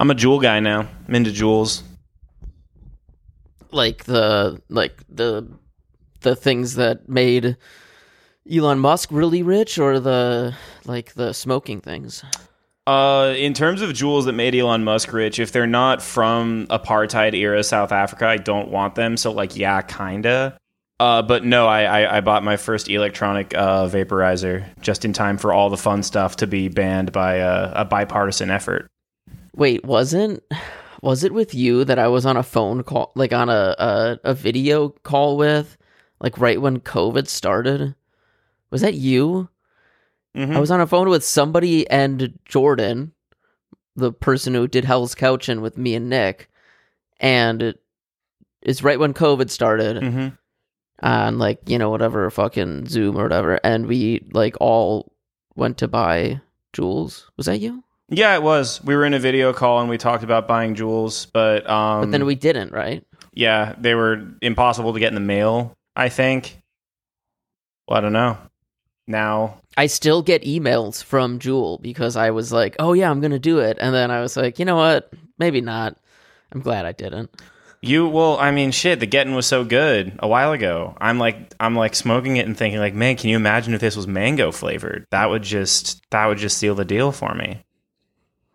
I'm a jewel guy now. I'm into jewels. Like the like the the things that made Elon Musk really rich, or the like the smoking things. Uh, in terms of jewels that made Elon Musk rich, if they're not from apartheid era South Africa, I don't want them. So, like, yeah, kinda. Uh, but no, I, I, I bought my first electronic uh, vaporizer just in time for all the fun stuff to be banned by a, a bipartisan effort. Wait, wasn't was it with you that I was on a phone call, like on a a, a video call with, like right when COVID started? Was that you? Mhm. I was on a phone with somebody and Jordan, the person who did Hell's Couchin' with me and Nick, and it's right when COVID started Mhm. on like you know whatever fucking Zoom or whatever, and we like all went to buy Juuls. Was that you? Yeah, it was. We were in a video call and we talked about buying Juuls, but um, But then we didn't, right? yeah, they were impossible to get in the mail. I think. Well, I don't know. Now I still get emails from Juul because I was like, "Oh yeah, I'm gonna do it," and then I was like, "You know what? Maybe not." I'm glad I didn't. You well, I mean, shit. The getting was so good a while ago. I'm like, I'm like smoking it and thinking, like, man, can you imagine if this was mango flavored? That would just, that would just seal the deal for me.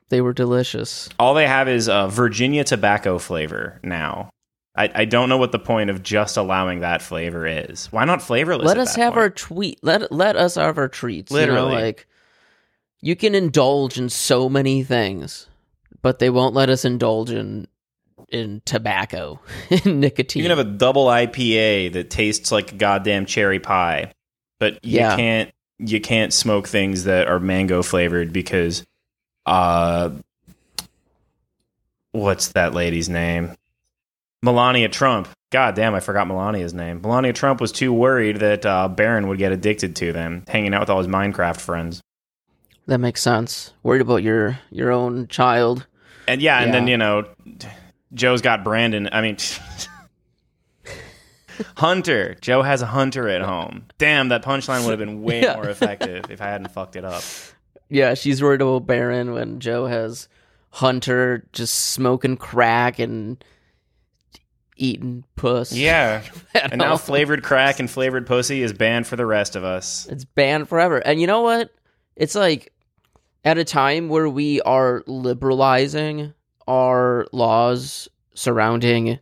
They were delicious. All they have is uh, Virginia tobacco flavor now. I, I don't know what the point of just allowing that flavor is. Why not flavorless? let us have point? our tweet. Let let us have our treats. you know, Literally. like you can indulge in so many things, but they won't let us indulge in in tobacco, in nicotine. You can have a double IPA that tastes like goddamn cherry pie, but you Yeah. can't you can't smoke things that are mango flavored because uh what's that lady's name? Melania Trump. God damn, I forgot Melania's name. Melania Trump was too worried that uh, Barron would get addicted to them, hanging out with all his Minecraft friends. that makes sense. Worried about your your own child. And yeah, and then you know, Joe's got Brandon. I mean, Hunter. Joe has a Hunter at home. Damn, that punchline would have been way Yeah. more effective if I hadn't fucked it up. Yeah, she's worried about Barron when Joe has Hunter just smoking crack and eating puss. Yeah, and now flavored crack and flavored pussy is banned for the rest of us. It's banned forever. And you know what? It's like at a time where we are liberalizing our laws surrounding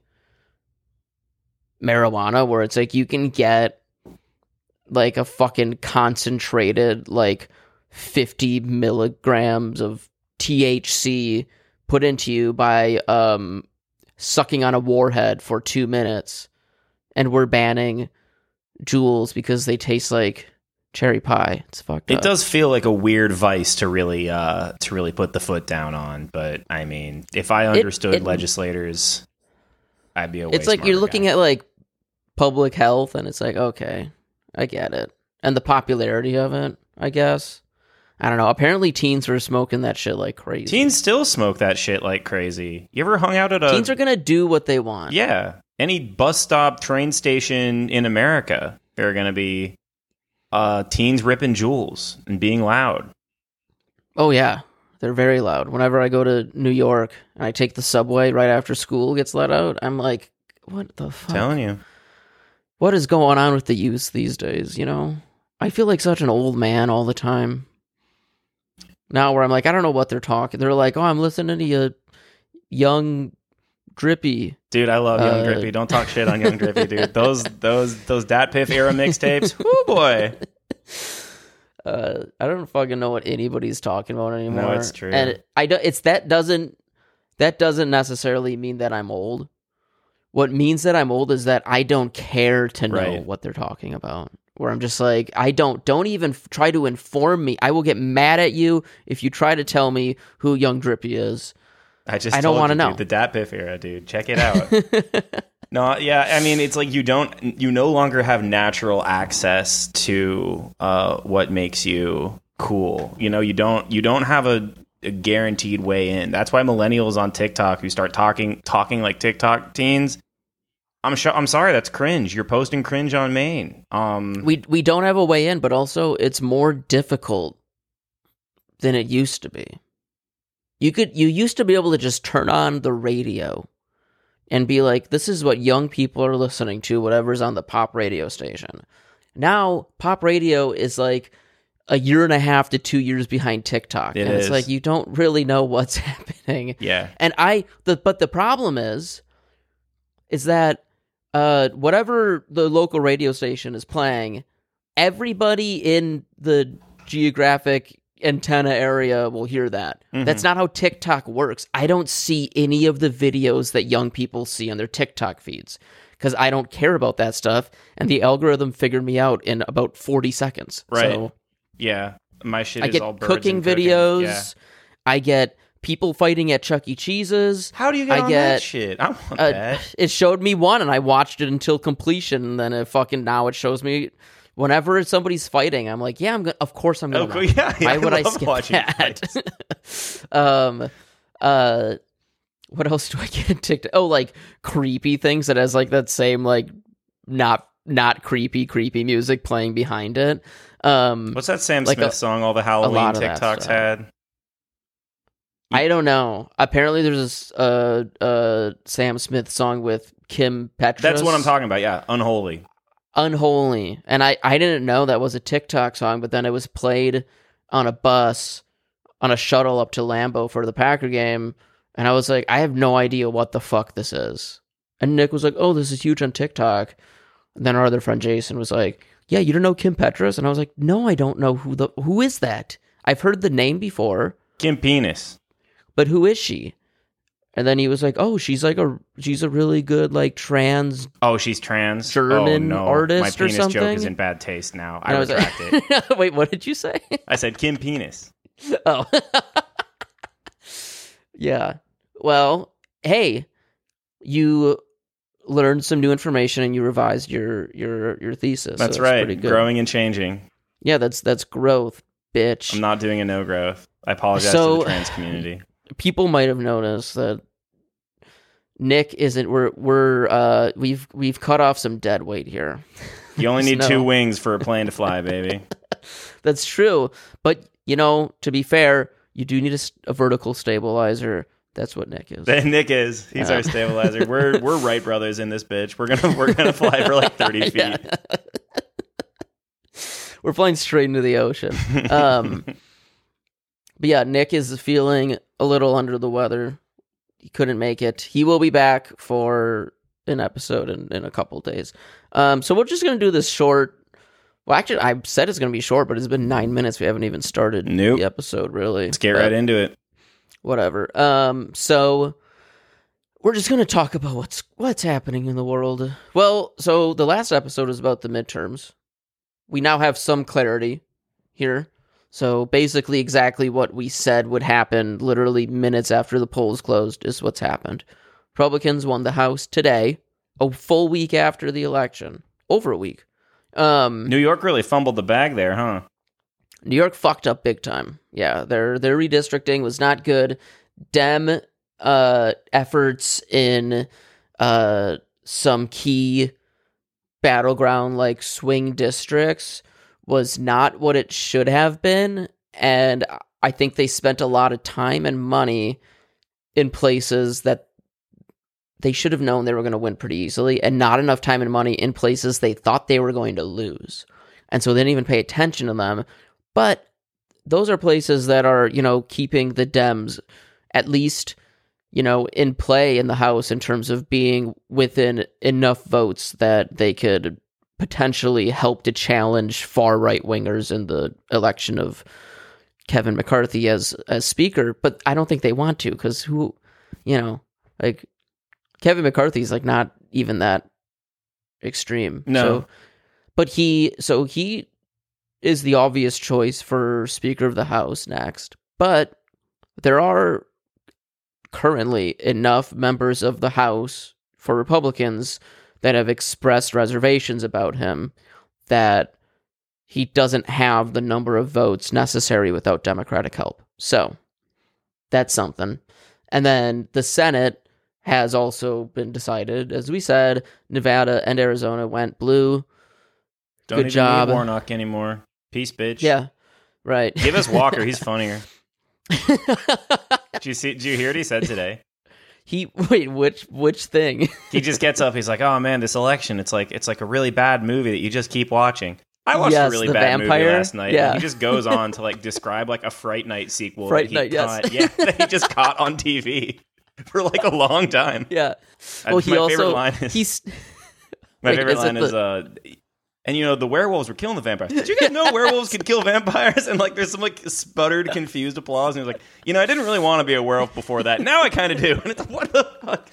marijuana, where it's like you can get like a fucking concentrated, like 50 milligrams of THC put into you by um, sucking on a warhead for two minutes. And we're banning Juuls because they taste like cherry pie. It's fucked It up. does feel like a weird vice to really, uh, to really put the foot down on. But I mean, if I understood it- legislators, I'd be a. It's like you're looking guy. at like public health, and it's like okay, I get it, and the popularity of it. I guess I don't know. Apparently, teens were smoking that shit like crazy. teens still smoke that shit like crazy. You ever hung out at a Teens are gonna do what they want. Yeah. Any bus stop, train station in America, there are going to be uh, teens ripping Juuls and being loud. Oh yeah, they're very loud. Whenever I go to New York and I take the subway right after school gets let out, I'm like, what the fuck? Telling you. what is going on with the youth these days, you know? I feel like such an old man all the time. Now where I'm like, I don't know what they're talking. They're like, oh, I'm listening to you, young drippy. Dude, I love Young Uh, Drippy. Don't talk shit on Young Drippy, dude. Those those those DatPiff era mixtapes. Oh boy. Uh, I don't fucking know what anybody's talking about anymore. No, it's true. And I do, it's that doesn't that doesn't necessarily mean that I'm old. What means that I'm old is that I don't care to know Right. what they're talking about. Where I'm just like, I don't don't even f- try to inform me. I will get mad at you if you try to tell me who Young Drippy is. I just I don't wanna know. dude, the DatPiff era, dude. Check it out. no, yeah, I mean it's like you don't you no longer have natural access to uh, what makes you cool. You know, you don't you don't have a, a guaranteed way in. That's why millennials on TikTok who start talking talking like TikTok teens. I'm sure. I'm sorry. That's cringe. You're posting cringe on Maine. Um, we we don't have a way in, but also it's more difficult than it used to be. You could you used to be able to just turn on the radio and be like, this is what young people are listening to, whatever's on the pop radio station. Now, pop radio is like a year and a half to two years behind TikTok. It and it's is. like you don't really know what's happening. Yeah. And I the but the problem is is that uh whatever the local radio station is playing, everybody in the geographic antenna area will hear that. Mhm. That's not how TikTok works. I don't see any of the videos that young people see on their TikTok feeds because I don't care about that stuff and the algorithm figured me out in about 40 seconds. Right. So Yeah. My shit I is get cooking and videos. Yeah. I get people fighting at Chuck E. Cheese's. How do you get I on get, that shit? I want Uh, that. it showed me one, and I watched it until completion. And then it fucking now it shows me whenever somebody's fighting. I'm like, yeah, I'm gonna. Of course, I'm gonna. Oh. Yeah, yeah, Why would I, love skip that? um, uh, what else do I get TikTok? Oh, like creepy things that has like that same like not not creepy creepy music playing behind it. Um, What's that Sam like Smith a- song all the Halloween TikToks had? I don't know. Apparently, there's a uh uh Sam Smith song with Kim Petras. That's what I'm talking about. Yeah. Unholy. Unholy, and I I didn't know that was a TikTok song, but then it was played on a bus on a shuttle up to Lambeau for the Packer game, and I was like, I have no idea what the fuck this is. And Nick was like, Oh, this is huge on TikTok. And then our other friend Jason was like, Yeah, you don't know Kim Petras? And I was like, No, I don't know who the who is that. I've heard the name before. Kim Penis. But who is she? And then he was like, "Oh, she's like a she's a really good like trans." Oh, she's trans. German oh, no. artist My or penis joke is in bad taste now. And I was retract like, it. Wait, what did you say? I said Kim Penis. oh, yeah. Well, hey, you learned some new information and you revised your your your thesis. so That's right. Pretty good. Growing and changing. Yeah, that's that's growth, bitch. I'm not doing a no growth. I apologize So- to the trans community. People might have noticed that Nick isn't. We're we're uh we've we've cut off some dead weight here. You only need Snow. two wings for a plane to fly, baby. That's true, but you know, to be fair, you do need a vertical stabilizer. That's what Nick is. Nick is. He's our stabilizer. We're we're Wright brothers in this bitch. We're gonna we're gonna fly for like thirty feet. We're flying straight into the ocean. Um, but yeah, Nick is feeling a little under the weather. He couldn't make it. He will be back for an episode in, in a couple days. Um, so we're just gonna do this short. Well, actually, I said it's gonna be short, but it's been nine minutes. We haven't even started Nope. the episode really. Let's get But right into it. Whatever. Um, so we're just gonna talk about what's what's happening in the world. Well, so the last episode was about the midterms. We now have some clarity here. So basically, exactly what we said would happen literally minutes after the polls closed is what's happened. Republicans won the House today, a full week after the election, over a week. Um, New York really fumbled the bag there, huh? New York fucked up big time. Yeah, their their redistricting was not good. Dem uh efforts in uh some key battleground like swing districts was not what it should have been and I think they spent a lot of time and money in places that they should have known they were going to win pretty easily and not enough time and money in places they thought they were going to lose. And so they didn't even pay attention to them. But those are places that are, you know, keeping the Dems at least, you know, in play in the House in terms of being within enough votes that they could potentially help to challenge far right wingers in the election of Kevin McCarthy as as speaker. But I don't think they want to because who, you know, like Kevin McCarthy's like not even that extreme. No. So, but he so he is the obvious choice for Speaker of the House next. But there are currently enough members of the House for Republicans that have expressed reservations about him that he doesn't have the number of votes necessary without Democratic help. So that's something. And then the Senate has also been decided. As we said, Nevada and Arizona went blue. Don't Good even job. need Warnock anymore. Peace, bitch. Yeah. Right. Give us Walker. He's funnier. Did you see? Did you hear what he said today? He wait, which which thing? He just gets up. He's like, "Oh man, this election. It's like it's like a really bad movie that you just keep watching." I watched Yes, a really bad movie last night. Yeah. And he just goes on to like describe like a Fright Night sequel. Fright that he Night, yes. caught, yeah, that he just caught on TV for like a long time. yeah. Well, he my also favorite line is he's my wait, favorite is line is the- uh, and you know the werewolves were killing the vampires. Did you guys know werewolves could kill vampires? And like there's some like sputtered, confused applause, and he was like, you know, I didn't really want to be a werewolf before that. Now I kind of do. And it's what the fuck?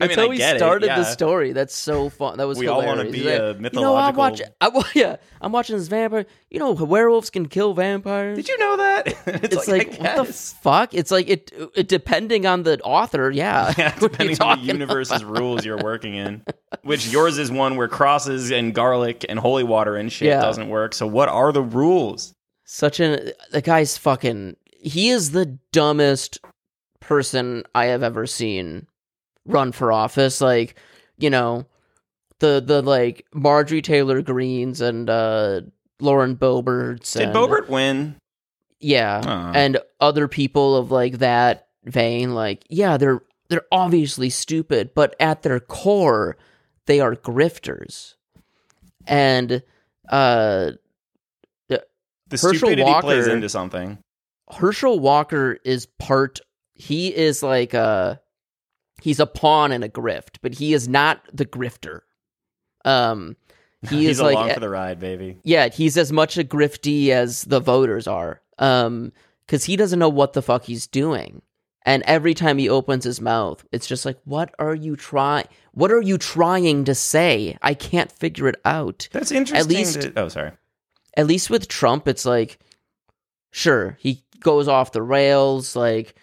I That's mean, how I get started it. yeah. the story. That's so fun. That was We all hilarious. wanna be like, a You know, I'm mythological- watching. I, yeah, I'm watching this vampire. You know, werewolves can kill vampires. Did you know that? it's, It's like, like, I what the fuck? It's like it, it depending on the author. Yeah, Yeah, depending on the universe's rules you're working in. Which yours is one where crosses and garlic and holy water and shit Yeah. doesn't work. So what are the rules? Such an the guy's fucking. He is the dumbest person I have ever seen run for office. Like, you know, the the like Marjorie Taylor Greens and uh Lauren Boeberts. Did and, Boebert win? Yeah, Aw. and other people of like that vein. Like, yeah, they're they're obviously stupid, but at their core, they are grifters. And uh The Herschel stupidity plays Walker- into something. Herschel Walker is part he is like a he's a pawn in a grift, but he is not the grifter. Um he He's is like along for the ride, baby. yeah, he's as much a grifty as the voters are. Um cuz he doesn't know what the fuck he's doing. And every time he opens his mouth, it's just like what are you trying what are you trying to say? I can't figure it out. That's interesting. At least- to- oh, sorry. at least with Trump, it's like, sure, he goes off the rails, like,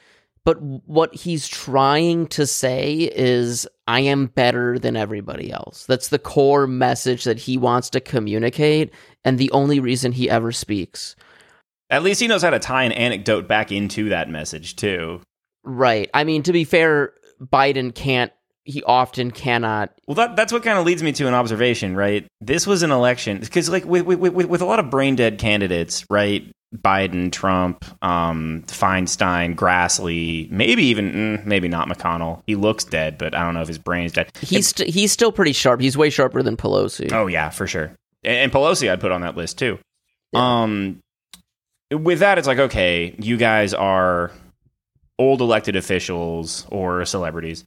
but what he's trying to say is, I am better than everybody else. That's the core message that he wants to communicate, and the only reason he ever speaks. At least he knows how to tie an anecdote back into that message too. Right. I mean, to be fair, Biden can't, he often cannot. Well, that, that's what kind of leads me to an observation, right? This was an election because, like, with, with, with, a lot of brain dead candidates, right? Biden, Trump, um, Feinstein, Grassley, maybe even, mm, maybe not McConnell. He looks dead, but I don't know if his brain's dead. He's, st- he's still pretty sharp. He's way sharper than Pelosi. Oh yeah, for sure. And, and Pelosi, I'd put on that list too. Yeah. Um, with that, it's like okay, you guys are old elected officials or celebrities.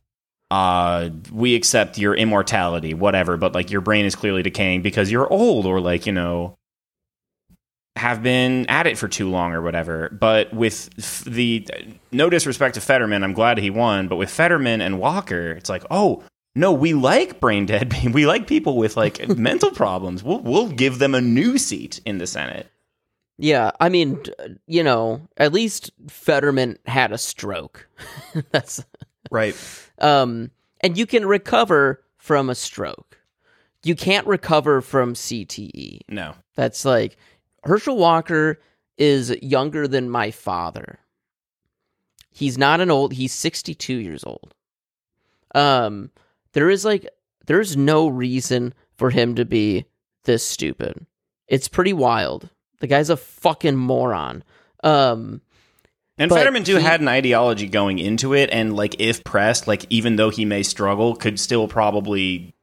Uh, we accept your immortality, whatever, but like your brain is clearly decaying because you're old or like you know have been at it for too long or whatever. But with f- the no disrespect to Fetterman, I'm glad he won. But with Fetterman and Walker, it's like, oh no, we like brain dead. pe- We like people with like mental problems. We'll we'll give them a new seat in the Senate. Yeah, I mean, you know, at least Fetterman had a stroke. That's Right. Um and you can recover from a stroke. You can't recover from CTE. No. That's like Herschel Walker is younger than my father. He's not an old, he's 62 years old. Um there is like there's no reason for him to be this stupid. It's pretty wild. The guy's a fucking moron. Um And But Fetterman too he- had an ideology going into it, and like if pressed, like even though he may struggle, could still probably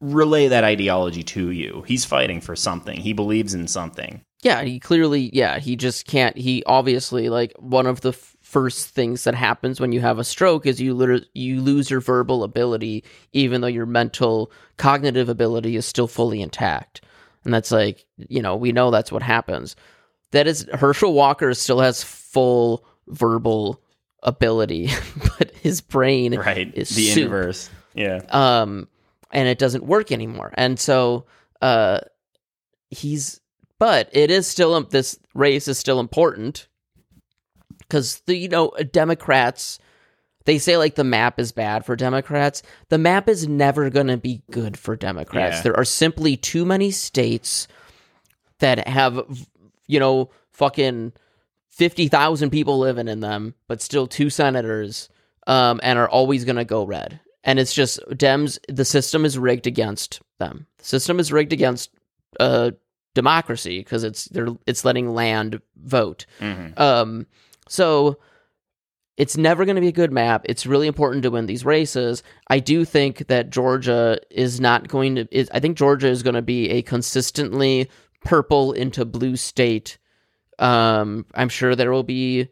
relay that ideology to you. He's fighting for something. He believes in something. Yeah, he clearly, yeah, he just can't. He obviously, like, one of the f- first things that happens when you have a stroke is you literally you lose your verbal ability, even though your mental cognitive ability is still fully intact. And that's like, you know, we know that's what happens. That is, Herschel Walker still has full verbal ability, but his brain Right. is the soup inverse. Yeah. um and it doesn't work anymore and so uh he's but it is still this race is still important because the you know democrats they say like the map is bad for democrats the map is never going to be good for democrats Yeah. there are simply too many states that have you know fucking 50,000 people living in them but still two senators um and are always going to go red and it's just dems the system is rigged against them the system is rigged against uh democracy because it's they're it's letting land vote hmm um so it's never going to be a good map. It's really important to win these races. I do think that Georgia is not going to. Is, I think Georgia is going to be a consistently purple into blue state. Um, I'm sure there will be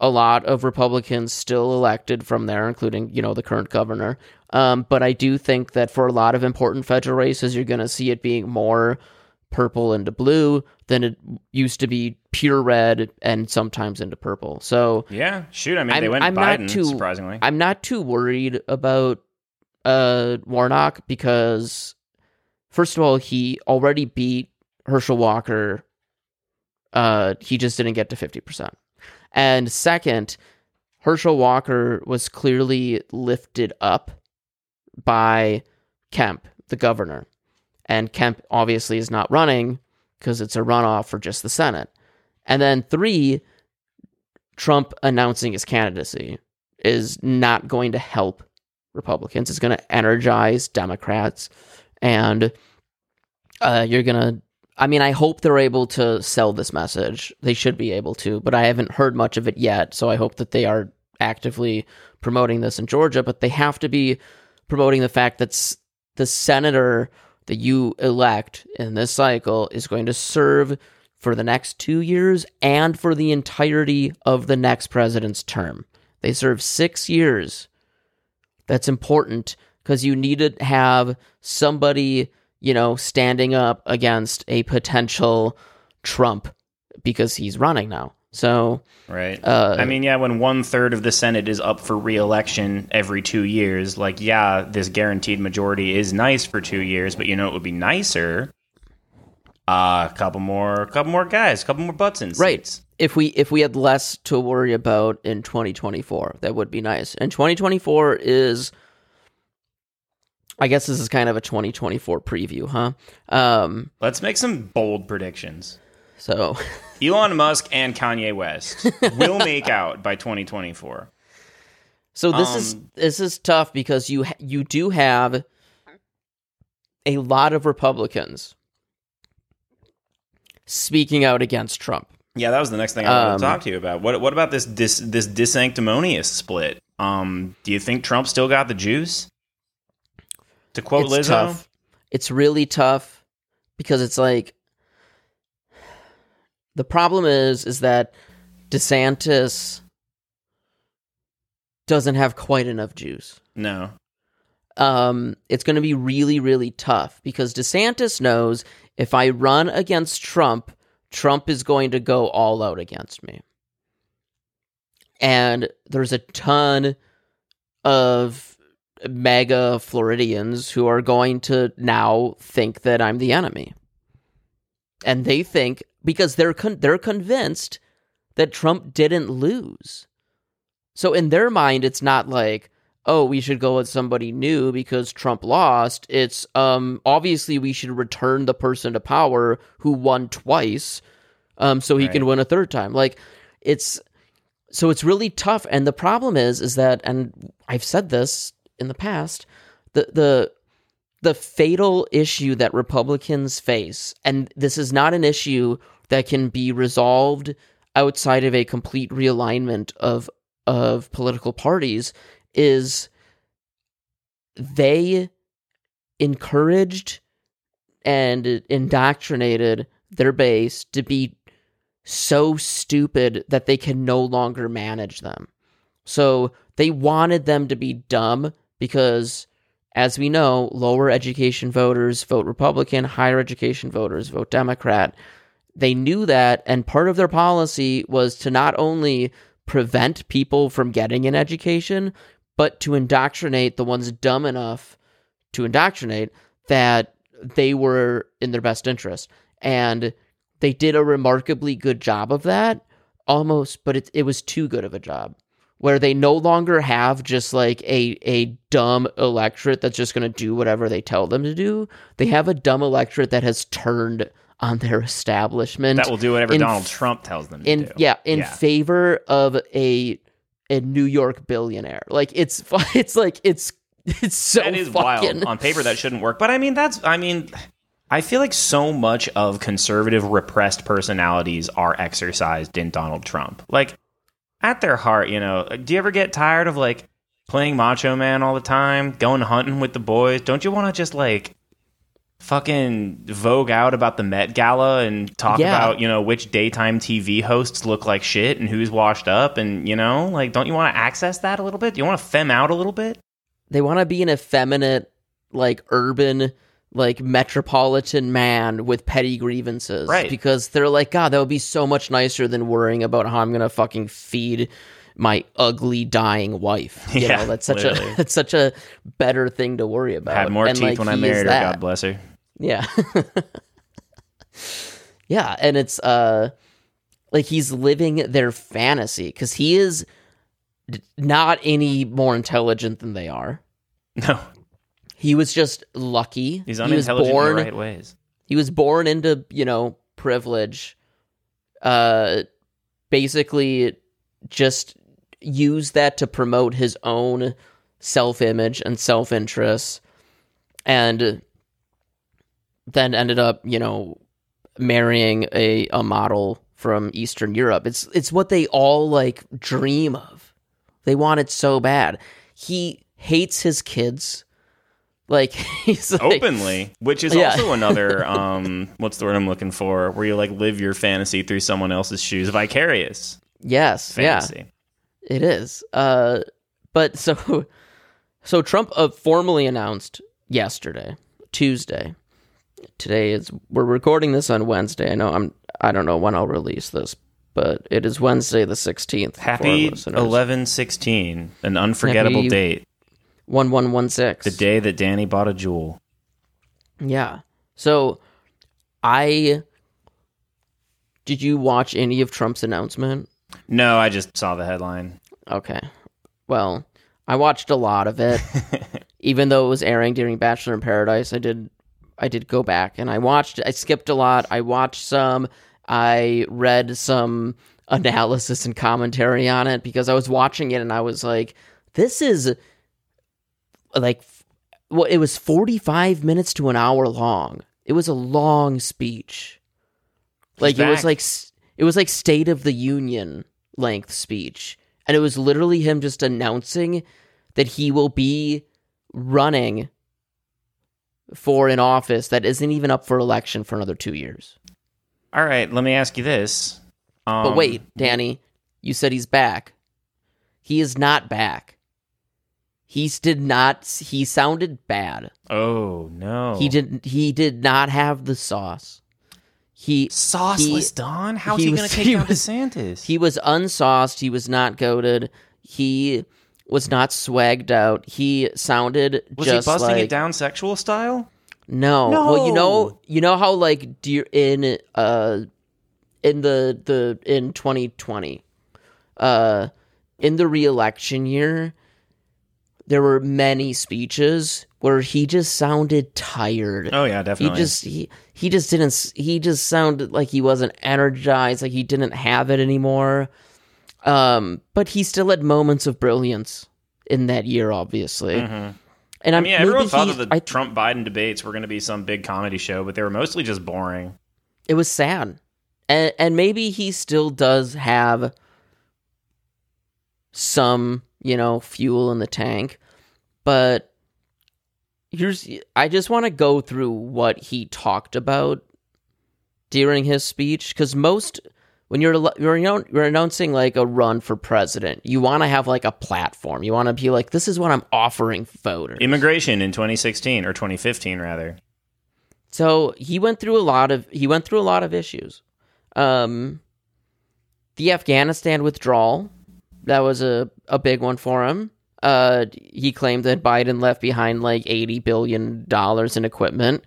a lot of Republicans still elected from there, including you know the current governor. Um, but I do think that for a lot of important federal races, you're going to see it being more purple into blue than it used to be pure red and sometimes into purple. So yeah, shoot. I mean, I'm, they went I'm Biden not too surprisingly. I'm not too worried about uh Warnock because first of all, he already beat Herschel Walker. Uh, he just didn't get to fifty percent. And second, Herschel Walker was clearly lifted up by Kemp, the governor. And Kemp obviously is not running because it's a runoff for just the Senate. And then three, Trump announcing his candidacy is not going to help Republicans. It's going to energize Democrats. And uh, you're going to, I mean, I hope they're able to sell this message. They should be able to, but I haven't heard much of it yet. So I hope that they are actively promoting this in Georgia, but they have to be promoting the fact that the senator that you elect in this cycle is going to serve for the next two years and for the entirety of the next president's term. They serve six years. That's important because you need to have somebody, you know, standing up against a potential Trump because he's running now. So, right. Uh, I mean, yeah, when one third of the Senate is up for reelection every two years, like, yeah, this guaranteed majority is nice for two years, but you know, it would be nicer. Uh, a couple more, a couple more guys, a couple more butts in seats. Right. If we if we had less to worry about in 2024, that would be nice. And 2024 is, I guess this is kind of a 2024 preview, huh? Um, Let's make some bold predictions. So, Elon Musk and Kanye West will make out by 2024. So this um, is this is tough because you you do have a lot of Republicans speaking out against Trump. Yeah, that was the next thing I wanted um, to talk to you about. What what about this this this DeSanctimonious split? Um, do you think Trump still got the juice? To quote it's Lizzo, tough. it's really tough because it's like the problem is is that DeSantis doesn't have quite enough juice. No. Um, it's going to be really, really tough because DeSantis knows if I run against Trump, Trump is going to go all out against me. And there's a ton of mega Floridians who are going to now think that I'm the enemy. And they think because they're con- they're convinced that Trump didn't lose. So in their mind it's not like oh, we should go with somebody new because Trump lost. It's um obviously we should return the person to power who won twice, um, so he right. can win a third time. Like it's so it's really tough. And the problem is, is that, and I've said this in the past, the the the fatal issue that Republicans face, and this is not an issue that can be resolved outside of a complete realignment of of political parties is they encouraged and indoctrinated their base to be so stupid that they can no longer manage them. So they wanted them to be dumb because, as we know, lower education voters vote Republican, higher education voters vote Democrat. They knew that, and part of their policy was to not only prevent people from getting an education, but to indoctrinate the ones dumb enough to indoctrinate that they were in their best interest. And they did a remarkably good job of that, almost, but it, it was too good of a job. Where they no longer have just like a, a dumb electorate that's just going to do whatever they tell them to do. They have a dumb electorate that has turned on their establishment. That will do whatever Donald Trump tells them in, do. Yeah, in yeah. favor of a a New York billionaire. Like it's it's like it's it's so that is fucking... wild. On paper, that shouldn't work, but I mean that's I mean. I feel like so much of conservative repressed personalities are exercised in Donald Trump. Like at their heart, you know, do you ever get tired of like playing Macho Man all the time, going hunting with the boys? Don't you want to just like fucking vogue out about the Met Gala and talk Yeah. about, you know, which daytime TV hosts look like shit and who's washed up and, you know, like don't you want to access that a little bit? Do you want to fem out a little bit? They want to be an effeminate, like urban, like metropolitan man with petty grievances, Right. Because they're like, God, that would be so much nicer than worrying about how I'm gonna fucking feed my ugly dying wife. You Yeah, know, that's such literally. a that's such a better thing to worry about. Had more And, teeth like, when I married her, that. God bless her. Yeah. yeah, and it's uh like he's living their fantasy cuz he is not any more intelligent than they are. No, He was just lucky. he's he was born in the right ways. he was born into, you know, privilege. Uh basically just used that to promote his own self-image and self-interest and then ended up, you know, marrying a, a model from Eastern Europe. It's it's what they all like dream of. They want it so bad. He hates his kids. Like he's like, Openly, which is Yeah. also another um what's the word I'm looking for, where you like live your fantasy through someone else's shoes. Vicarious Yes, yeah. It is. Uh, but so, so Trump uh, formally announced yesterday, Tuesday. Today is we're recording this on Wednesday. I know I'm. I don't know when I'll release this, but it is Wednesday the sixteenth. Happy eleven sixteen, an unforgettable Happy- date. One one one six. The day that Danny bought a Juul. Yeah. So, I did you watch any of Trump's announcement? No, I just saw the headline. Okay. Well, I watched a lot of it. Even though it was airing during Bachelor in Paradise, I did I did go back and I watched I skipped a lot. I watched some, I read some analysis and commentary on it because I was watching it and I was like this is like well it was 45 minutes to an hour long. It was a long speech. Like it was like it was like State of the Union length speech, and it was literally him just announcing that he will be running for an office that isn't even up for election for another two years. All right, let me ask you this. Um, But wait, Danny, you said he's back. He is not back. He's did not. He sounded bad. Oh no, He didn't. He did not have the sauce. He sauceless he- Don. How's he he, was- going to take he down was- DeSantis? He was unsauced. He was not goaded. He was not swagged out. He sounded was just he busting like it down sexual style? no. Well, you know, you know how like dear in uh in the the in 2020, uh, in the re-election year, there were many speeches where he just sounded tired. Oh yeah, definitely. he just he he just didn't he just sounded like he wasn't energized like he didn't have it anymore um but he still had moments of brilliance in that year obviously Mhm. and I i'm mean, everyone thought that the I- Trump Biden debates were going to be some big comedy show, but they were mostly just boring. it was sad and and maybe he still does have some you know fuel in the tank but here's i just want to go through what he talked about during his speech because most when you're you're, you're announcing like a run for president you want to have like a platform you want to be like this is what i'm offering voters Immigration in 2016 or 2015 rather. So he went through a lot of he went through a lot of issues. Um, the Afghanistan withdrawal that was a a big one for him. Uh, he claimed that Biden left behind like eighty billion dollars in equipment.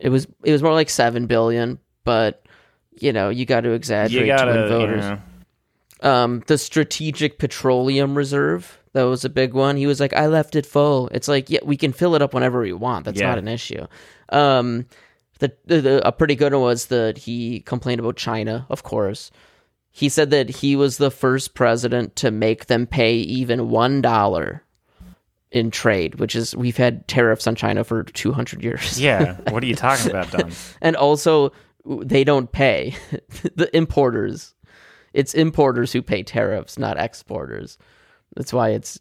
It was it was more like seven billion, but you know you got to exaggerate You to win gotta, you voters. know, Um, the Strategic Petroleum Reserve that was a big one. He was like, "I left it full." It's like, yeah, we can fill it up whenever we want. That's Yeah. not an issue. Um, the, the, the a pretty good one was that he complained about China. Of course, he said that he was the first president to make them pay even one dollar in trade, which is we've had tariffs on China for two hundred years. yeah. What are you talking about, Don? and also they don't pay the importers it's importers who pay tariffs, not exporters. That's why it's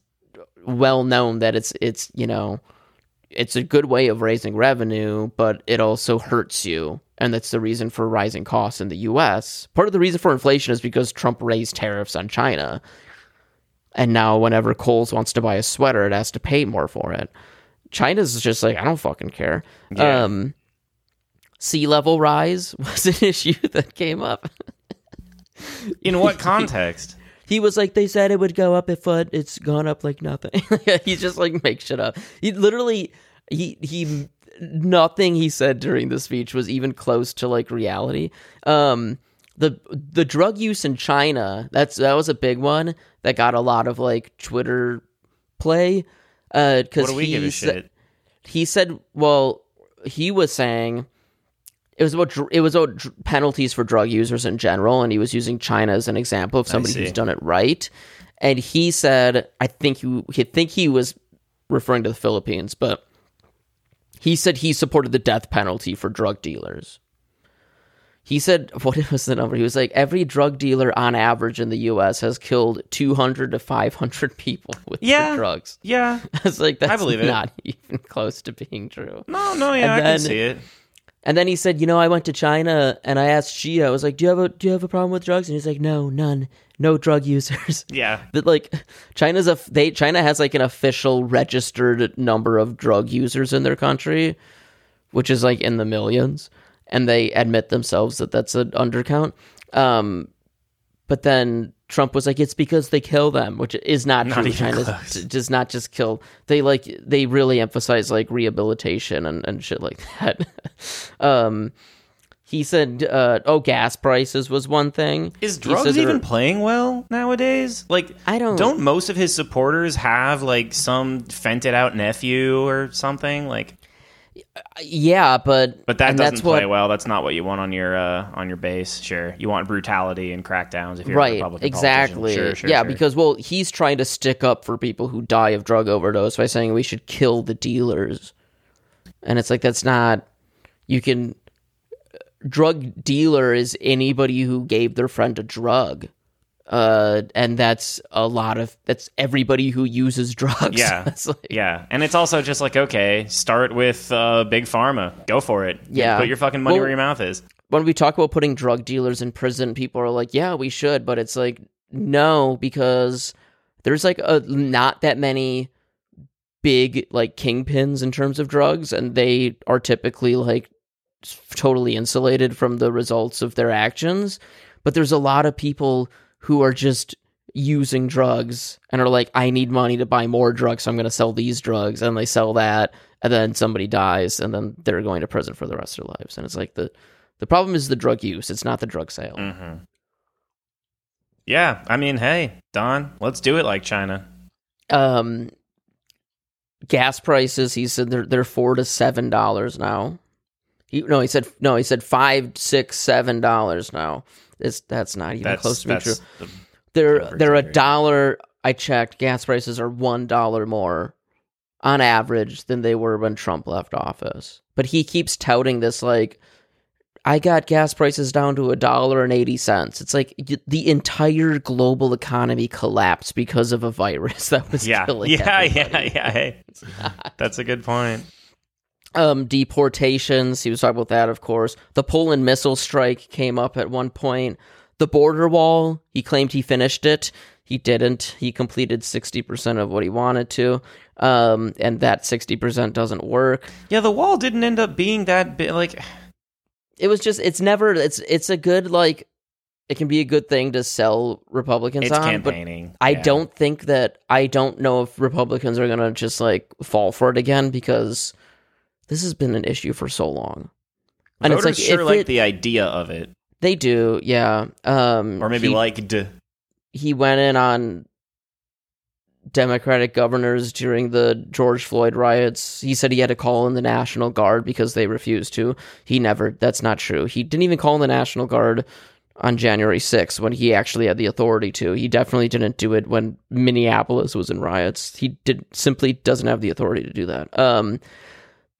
well known that it's it's you know it's a good way of raising revenue, but it also hurts you. And that's the reason for rising costs in the US. Part of the reason for inflation is because Trump raised tariffs on China. And now, whenever Kohl's wants to buy a sweater, it has to pay more for it. China's just like, I don't fucking care. Yeah. Um, sea level rise was an issue that came up. In what context? He was like, they said it would go up a foot. It's gone up like nothing. He's just like make shit up. He literally, he he, nothing he said during the speech was even close to like reality. Um, the the drug use in China that's that was a big one that got a lot of like Twitter play. Uh, because we give shit? he said, well, he was saying it was about it was about penalties for drug users in general, and he was using China as an example of somebody who's done it right. And he said, I think he, he think he was referring to the Philippines, but he said he supported the death penalty for drug dealers. He said, what was the number? He was like, every drug dealer on average in the U.S. has killed 200 to 500 people with Yeah. drugs. Yeah. I was like, that's believe it. not even close to being true. No, no, yeah, I can see it. And then he said, "You know, I went to China and I asked Xi. I was like, "Do you have a do you have a problem with drugs?" And he's like, "No, none. No drug users." Yeah. but like, China's a they China has like an official registered number of drug users in their country, which is like in the millions, and they admit themselves that that's an undercount. Um, but then Trump was like, "It's because they kill them," which is not, Not true. China does not just kill; they like they really emphasize like rehabilitation and and shit like that. um, he said, uh, "Oh, gas prices was one thing." Is drugs even playing well nowadays? Like, I don't- Don't most of his supporters have like some fented out nephew or something? Like, Yeah, but but that doesn't that's play what, well. That's not what you want on your uh, on your base. Sure, you want brutality and crackdowns if you're a right Republican exactly. Sure, sure, yeah sure. because well he's trying to stick up for people who die of drug overdose by saying we should kill the dealers and it's like that's not you can drug dealer is anybody who gave their friend a drug uh and that's a lot of that's everybody who uses drugs Yeah. Like- Yeah, and it's also just like okay, start with uh, big pharma, go for it. Yeah. put your fucking money Well- where your mouth is. when we talk about putting drug dealers in prison, people are like, "Yeah, we should," but it's like, no, because there's like a not that many big like kingpins in terms of drugs, and they are typically like totally insulated from the results of their actions. But there's a lot of people who are just using drugs and are like, "I need money to buy more drugs, so I'm going to sell these drugs," and they sell that, and then somebody dies, and then they're going to prison for the rest of their lives, and it's like the the problem is the drug use. It's not the drug sale. hmm Yeah, I mean, hey, Don, let's do it like China. Um, gas prices. He said they're they're four to seven dollars now. He, no, he said no. He said five, six, seven dollars now. It's, that's not even That's close to being true. the- They're they're a dollar. I checked. Gas prices are one dollar more on average than they were when Trump left office. But he keeps touting this like. I got gas prices down to a dollar and eighty cents. It's like y- the entire global economy collapsed because of a virus that was yeah, killing yeah, everybody. yeah, yeah. Hey, that's a good point. Um, deportations. He was talking about that, of course. The Poland missile strike came up at one point. The border wall. He claimed he finished it. He didn't. He completed sixty percent of what he wanted to. Um, and that sixty percent doesn't work. Yeah, the wall didn't end up being that big. Like, It was just. It's never. It's. It's a good like. It can be a good thing to sell Republicans it's on, but. I Yeah. don't think that I don't know if Republicans are gonna just like fall for it again because this has been an issue for so long. And Voters it's like sure like it- the idea of it, They do, yeah. Um, or maybe he, like d- he went in on Democratic governors during the George Floyd riots. He said he had to call in the National Guard because they refused to. He never. That's not true. He didn't even call in the National Guard on January 6th when he actually had the authority to. He definitely didn't do it when Minneapolis was in riots. He did simply doesn't have the authority to do that. Um,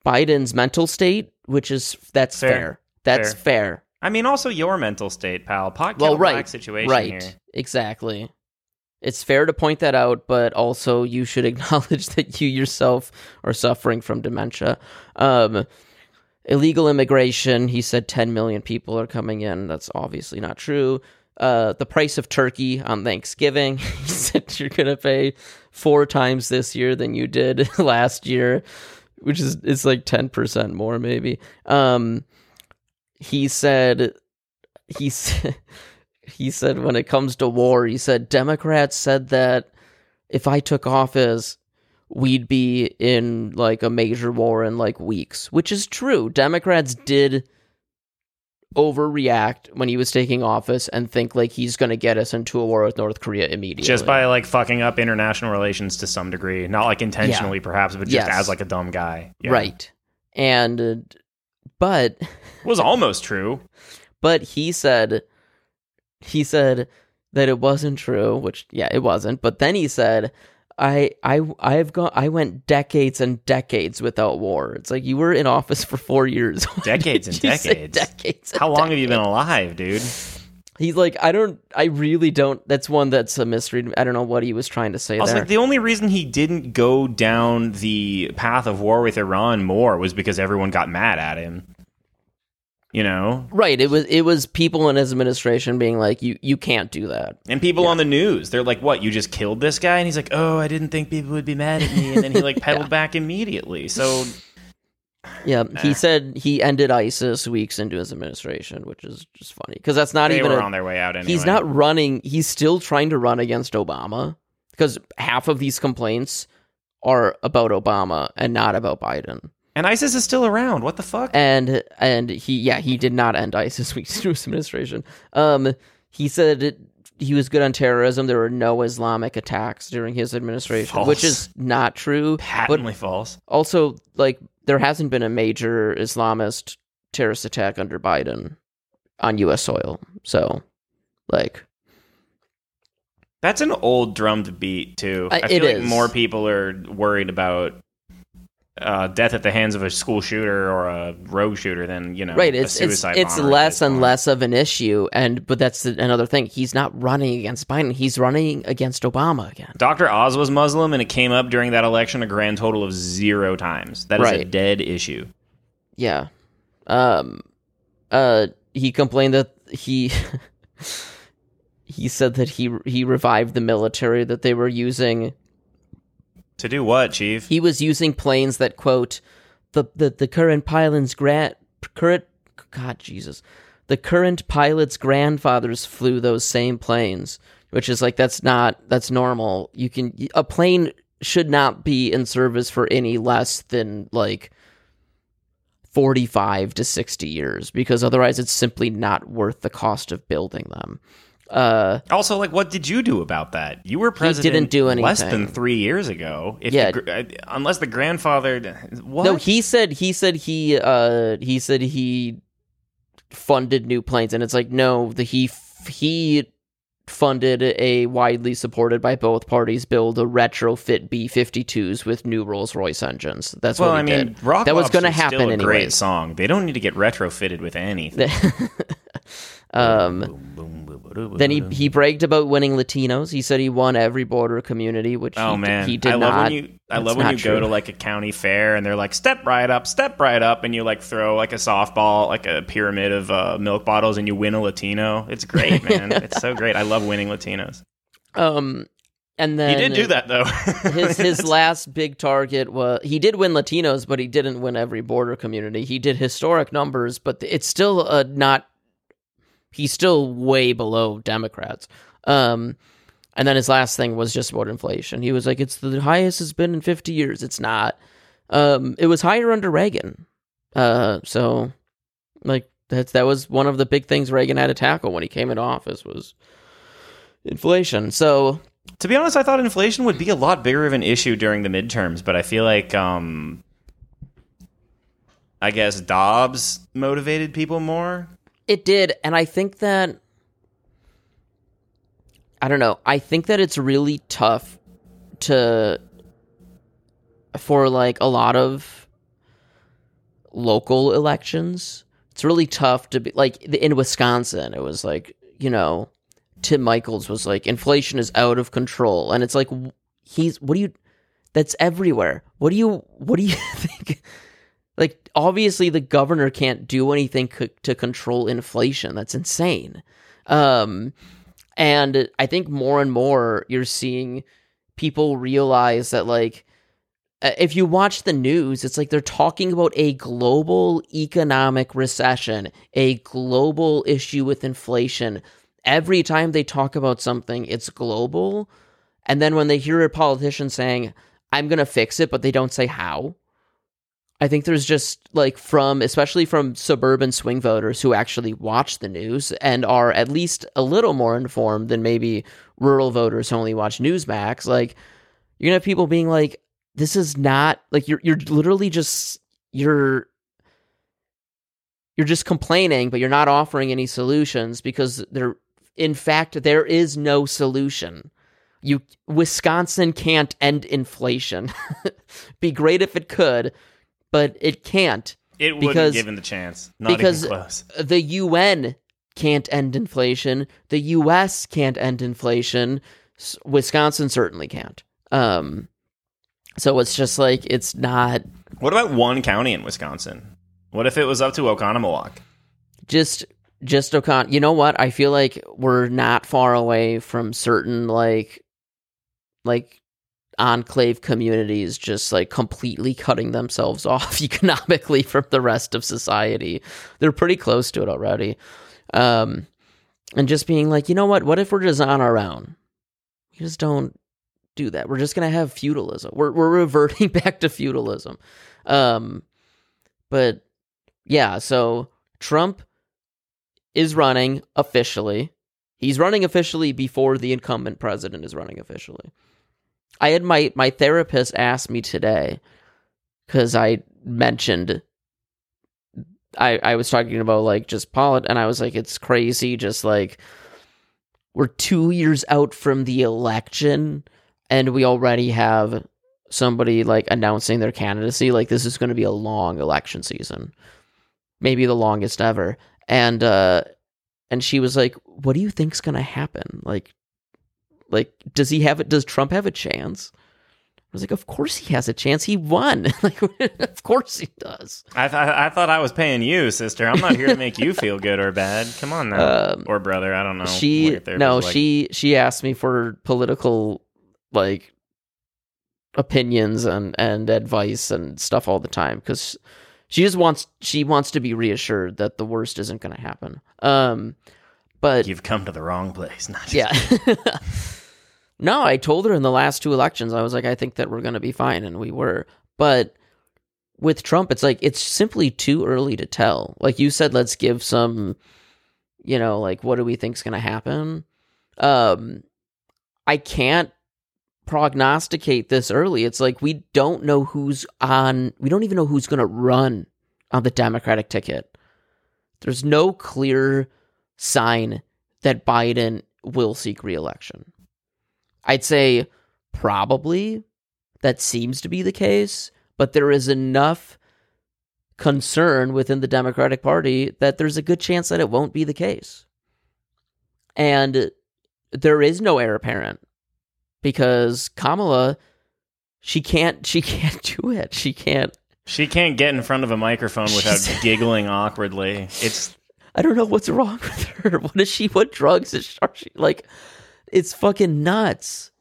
Biden's mental state, which is that's Fair. fair. That's fair. I mean, also your mental state, pal. Pot well, right, black situation right, here. exactly. It's fair to point that out, but also you should acknowledge that you yourself are suffering from dementia. Um, illegal immigration, he said 10 million people are coming in. That's obviously not true. Uh, the price of turkey on Thanksgiving, he said you're going to pay four times this year than you did last year, which is it's like 10% more maybe. Um, he said he said he said when it comes to war, he said Democrats said that if I took office, we'd be in like a major war in like weeks, which is true. Democrats did overreact when he was taking office and think like he's going to get us into a war with North Korea immediately. Just by like fucking up international relations to some degree, not like intentionally perhaps, but just Yes. as like a dumb guy. Yeah. right. And uh, but was almost true. but he said he said that it wasn't true which yeah it wasn't but then he said i i i've gone i went decades and decades without war it's like you were in office for four years Decades and decades. decades and How long have you been alive, dude? he's like i don't i really don't that's one that's a mystery i don't know what he was trying to say I was there like, the only reason he didn't go down the path of war with Iran more was because everyone got mad at him. You know, right it was it was people in his administration being like you you can't do that and people on the news, they're like, "What? You just killed this guy?" And he's like, "Oh, I didn't think people would be mad at me." And then he like pedaled back immediately. So yeah eh. he said he ended isis weeks into his administration which is just funny because that's not they even were a, on their way out anyway. He's not running. He's still trying to run against Obama because half of these complaints are about Obama and not about Biden. And ISIS is still around. What the fuck? And and he yeah he did not end ISIS weeks into his administration. Um, he said it, he was good on terrorism. There were no Islamic attacks during his administration, which is not true. Patently false. Also, like there hasn't been a major Islamist terrorist attack under Biden on U.S. soil. So, like, That's an old drummed beat too. Uh, I feel it like is. more people are worried about uh, death at the hands of a school shooter or a rogue shooter than you know right it's it's it's less and less of an issue and but that's another thing he's not running against biden he's running against obama again Dr. Oz was Muslim, and it came up during that election a grand total of zero times. That is a dead issue. yeah um uh he complained that he he said that he he revived the military that they were using To do what, Chief? he was using planes that quote the the, the current pilot's grant current god jesus. The current pilot's grandfathers flew those same planes which is like that's not that's normal. You can a plane should not be in service for any less than like 45 to 60 years because otherwise it's simply not worth the cost of building them uh Also, like, what did you do about that? You were president. didn't do anything less than three years ago. If Yeah. the uh, unless the grandfather. What? No, he said he said he uh he said he funded new planes, and it's like no, the he he funded a widely supported by both parties build a retrofit B52s with new Rolls Royce engines. That's well, what he I mean, did. Rock that was going to happen still a anyways. Great song. They don't need to get retrofitted with anything. um, then he he bragged about winning Latinos. He said he won every border community, which Oh he, man, he did I love not. when you I That's love when not you go to like a county fair and they're like step right up, step right up, and you like throw like a softball, like a pyramid of uh, milk bottles, and you win a Latino. It's great, man. it's so great. I love winning Latinos. um, and then He did do that though. his his last big target was he did win Latinos, but he didn't win every border community. He did historic numbers, but it's still uh, not. He's still way below Democrats. Um, and then his last thing was just about inflation. He was like, "It's the highest it's been in fifty years." It's not. Um, it was higher under Reagan. Uh, so like that's that was one of the big things Reagan had to tackle when he came into office was inflation. So to be honest, I thought inflation would be a lot bigger of an issue during the midterms, but I feel like um, I guess Dobbs motivated people more. It did, and I think that I don't know. I think that it's really tough to for like a lot of local elections it's really tough to be like in Wisconsin. It was like you know, Tim Michels was like, inflation is out of control, and it's like he's what do you? That's everywhere. What do you? What do you think? Like obviously the governor can't do anything to control inflation. That's insane. Um, and I think more and more you're seeing people realize that like uh, if you watch the news, it's like they're talking about a global economic recession, a global issue with inflation. Every time they talk about something, it's global. And then when they hear a politician saying, I'm going to fix it, but they don't say how, I think there's just like from, especially from suburban swing voters who actually watch the news and are at least a little more informed than maybe rural voters who only watch Newsmax. Like, you're gonna have people being like, "This is not like you're you're literally just you're you're just complaining, but you're not offering any solutions because there, in fact, there is no solution." You Wisconsin can't end inflation. Be great if it could but it can't. It wouldn't because, given the chance. Not because even close. the UN can't end inflation. The US can't end inflation. Wisconsin certainly can't. Um, so it's just like it's not. What about one county in Wisconsin? What if it was up to Oconomowoc? Just, just Ocon. You know what? I feel like we're not far away from certain like, like enclave communities just like completely cutting themselves off economically from the rest of society. They're pretty close to it already. Um, and just being like, you know what? What if we're just on our own? We just don't do that. We're just gonna have feudalism. We're we're reverting back to feudalism. Um, but yeah, so Trump is running officially. He's running officially before the incumbent president is running officially. I had my my therapist ask me today because I mentioned I I was talking about like just polit and I was like it's crazy just like we're 2 years out from the election and we already have somebody like announcing their candidacy like this is going to be a long election season. Maybe the longest ever. And uh and she was like what do you think's going to happen? Like like, does he have it? Does Trump have a chance? I was like, of course he has a chance. He won. like, of course he does. I, th- I thought I was paying you, sister. I'm not here to make you feel good or bad. Come on now, um, or brother. I don't know. She no, like. she she asked me for political like opinions and and advice and stuff all the time because she just wants she wants to be reassured that the worst isn't going to happen. Um, but you've come to the wrong place. yeah. no, I told her in the last two elections, I was like, I think that we're going to be fine, and we were. But with Trump, it's like it's simply too early to tell. Like you said, let's give some, you know, like what do we think's going to happen? Um, I can't prognosticate this early. It's like we don't know who's on. We don't even know who's going to run on the Democratic ticket. There's no clear sign that Biden will seek reelection. I'd say probably that seems to be the case, but there is enough concern within the Democratic Party that there's a good chance that it won't be the case. And there is no heir apparent because Kamala she can't she can't do it. She can't she can't get in front of a microphone without giggling awkwardly. It's I don't know what's wrong with her. What is she? What drugs is she? Like, it's fucking nuts.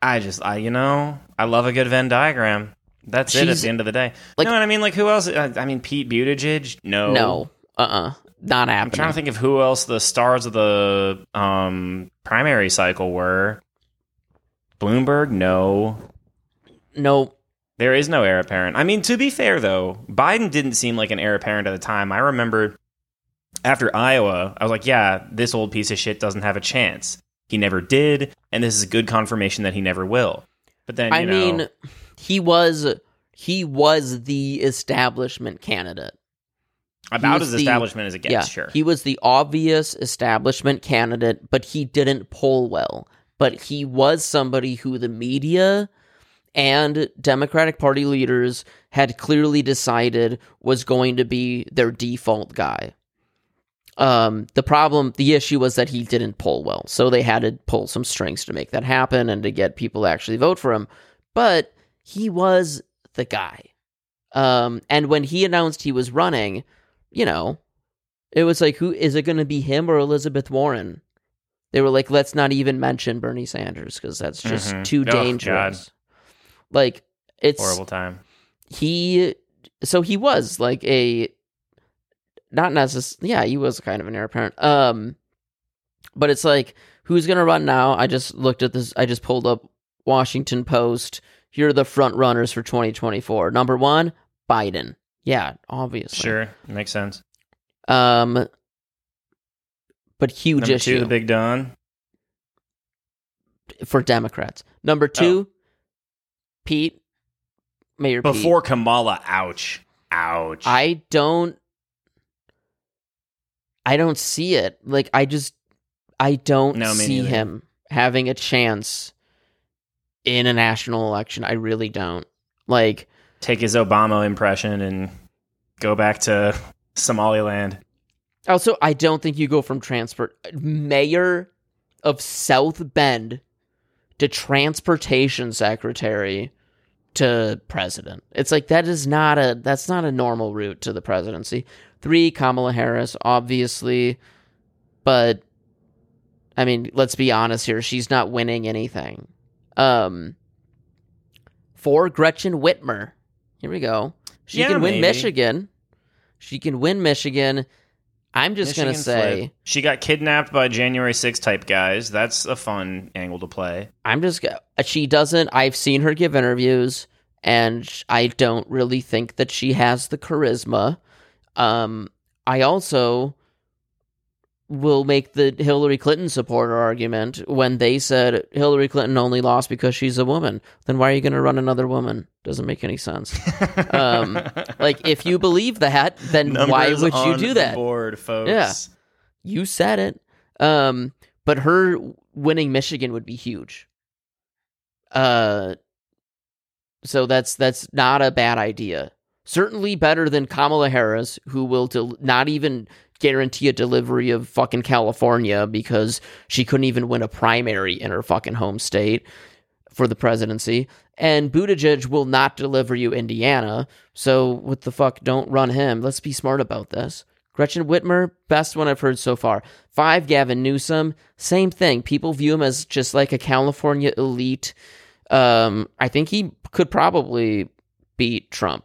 I just, I, you know, I love a good Venn diagram. That's She's, it at the end of the day. Like, you know what I mean? Like, who else? I mean, Pete Buttigieg? No. No. Uh uh-uh. uh. Not happening. I'm trying to think of who else the stars of the um, primary cycle were. Bloomberg? No. No. There is no heir apparent. I mean, to be fair though, Biden didn't seem like an heir apparent at the time. I remember after Iowa, I was like, yeah, this old piece of shit doesn't have a chance. He never did, and this is a good confirmation that he never will. But then, I know, mean, he was he was the establishment candidate. About as the, establishment as it gets, yeah, sure. He was the obvious establishment candidate, but he didn't poll well. But he was somebody who the media and Democratic Party leaders had clearly decided was going to be their default guy. Um, the problem, the issue was that he didn't poll well, so they had to pull some strings to make that happen and to get people to actually vote for him. But he was the guy. Um, and when he announced he was running, you know, it was like, who is it going to be him or Elizabeth Warren? They were like, let's not even mention Bernie Sanders because that's just Mhm. too Oh, dangerous. like it's Horrible time. he so he was like a not necessarily yeah he was kind of an heir apparent um but it's like who's gonna run now? I just looked at this i just pulled up washington post. Here are the front runners for 2024 number one biden. Yeah obviously. Sure, makes sense. um but huge Number issue. two, the Big Don. for democrats. Number two pete mayor pete. Before Kamala, ouch, ouch. I don't I don't see it. Like I just I don't No, see neither. him having a chance in a national election. I really don't. Like take his Obama impression and go back to Somaliland. also I don't think you go from transport mayor of South Bend to transportation secretary to president. It's like that is not a that's not a normal route to the presidency. Three, Kamala Harris, obviously, but I mean, let's be honest here, she's not winning anything. Um four, Gretchen Whitmer. Here we go. She Yeah, can win maybe. Michigan. She can win Michigan. I'm just gonna say flip. she got kidnapped by January 6 type guys. That's a fun angle to play. I'm just she doesn't I've seen her give interviews and I don't really think that she has the charisma. Um I also will make the Hillary Clinton supporter argument when they said Hillary Clinton only lost because she's a woman. Then why are you going to run another woman? Doesn't make any sense. Um, Like if you believe that, then why would you do that? Board, folks. Yeah. You said it. Um, but her winning Michigan would be huge. Uh, so that's that's not a bad idea. Certainly better than Kamala Harris, who will del- not even guarantee a delivery of fucking California because she couldn't even win a primary in her fucking home state for the presidency. And Buttigieg will not deliver you Indiana. So what the fuck? Don't run him. Let's be smart about this. Gretchen Whitmer, best one I've heard so far. Five, Gavin Newsom, same thing. People view him as just like a California elite. Um, I think he could probably beat Trump.